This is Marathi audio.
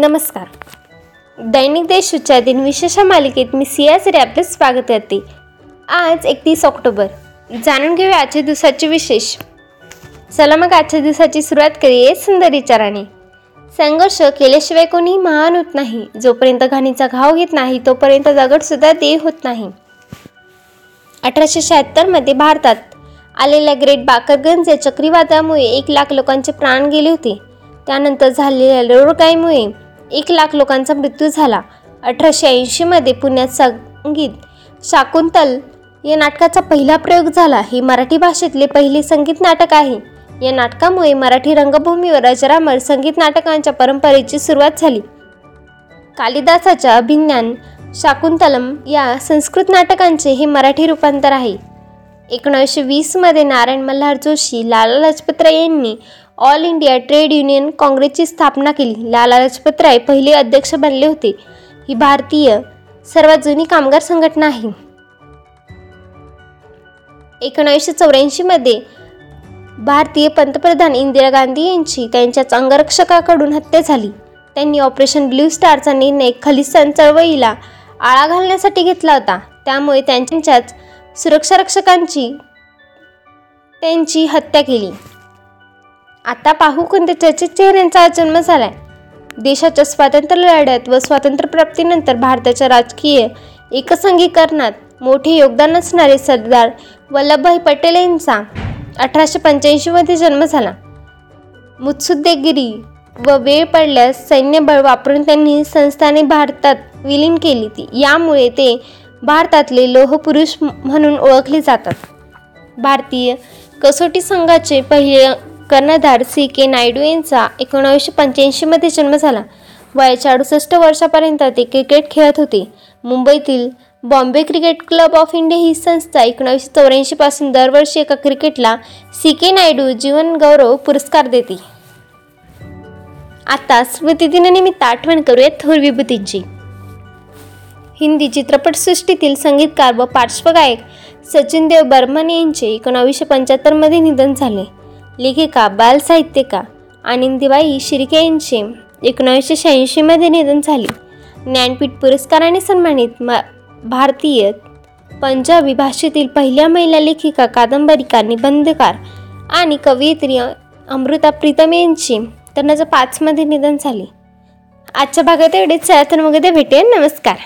नमस्कार. दैनिक देशच्या दिन विशेष मालिकेत मी सियासरी आपले स्वागत करते. आज एकतीस ऑक्टोबर. जाणून घेऊया आजच्या दिवसाचे विशेष. चला मग आजच्या दिवसाची सुरुवात करूया सुंदर विचाराने. संघर्ष केल्याशिवाय कोणी महान होत नाही. जोपर्यंत घाणीचा घाव घेत नाही तोपर्यंत दगडसुद्धा देह होत नाही. अठराशे शहात्तरमध्ये भारतात आलेल्या ग्रेट बाकरगंज या चक्रीवादळामुळे एक लाख लोकांचे प्राण गेले होते. त्यानंतर झालेल्या रोडगाईमुळे एक लाख लोकांचा मृत्यू झाला. अठराशे ऐंशीमध्ये पुण्यात संगीत शाकुंतल या नाटकाचा पहिला प्रयोग झाला. हे मराठी भाषेतले पहिले संगीत नाटक आहे. या नाटकामुळे मराठी रंगभूमीवर अजरामर संगीत नाटकांच्या परंपरेची सुरुवात झाली. कालिदासाच्या अभिज्ञान शाकुंतलम या संस्कृत नाटकांचे हे मराठी रूपांतर आहे. एकोणीसशे वीसमध्ये नारायण मल्हार जोशी लाला लजपतराय यांनी ऑल इंडिया ट्रेड युनियन काँग्रेसची स्थापना केली. लाला लजपतराय पहिले अध्यक्ष बनले होते. ही भारतीय सर्वात जुनी कामगार संघटना आहे. एकोणीसशे चौऱ्याऐंशीमध्ये भारतीय पंतप्रधान इंदिरा गांधी यांची त्यांच्याच अंगरक्षकाकडून हत्या झाली. त्यांनी ऑपरेशन ब्ल्यू स्टारचा निर्णय खलिस्तान चळवळीला आळा घालण्यासाठी घेतला होता. त्यामुळे त्यांच्याच सुरक्षारक्षकांची त्यांची हत्या केली. आता पाहू कोणत्या चर्चित चेहऱ्यांचा जन्म झालाय. देशाच्या स्वातंत्र्य लढ्यात व स्वातंत्र्यप्राप्तीनंतर भारताच्या राजकीय एकसंघीकरणात मोठे योगदान असणारे सरदार वल्लभभाई पटेल यांचा अठराशे पंच्याऐंशीमध्ये जन्म झाला. मुत्सुद्देगिरी व वेळ पडल्यास सैन्यबळ वापरून त्यांनी संस्थाने भारतात विलीन केली ती. यामुळे ते भारतातले लोहपुरुष म्हणून ओळखले जातात. भारतीय कसोटी संघाचे पहिले कर्णधार सी के नायडू यांचा एकोणावीसशे पंच्याऐंशीमध्ये जन्म झाला. वयाच्या अडुसष्ट वर्षापर्यंत ते क्रिकेट खेळत होते. मुंबईतील Bombay cricket club of India ही संस्था एकोणावीसशे चौऱ्याऐंशीपासून दरवर्षी एका क्रिकेटला सी के नायडू जीवन गौरव पुरस्कार देते. आता स्मृतिदिनानिमित्त आठवण करूया थोर विभूतींची. हिंदी चित्रपटसृष्टीतील संगीतकार व पार्श्वगायक सचिन देव बर्मन यांचे एकोणावीसशे पंच्याहत्तरमध्ये निधन झाले. लेखिका बालसाहित्यिका आनंदीबाई शिर्के यांचे एकोणावीसशे शहाऐंशीमध्ये निधन झाले. ज्ञानपीठ पुरस्काराने सन्मानित मा भारतीय पंजाबी भाषेतील पहिल्या महिला लेखिका कादंबरीकार निबंधकार आणि कवयित्री अमृता प्रीतम यांचे तर पाचमध्ये निधन झाले. आजच्या भागात एवढेच. चला तर मग ते भेटेल नमस्कार.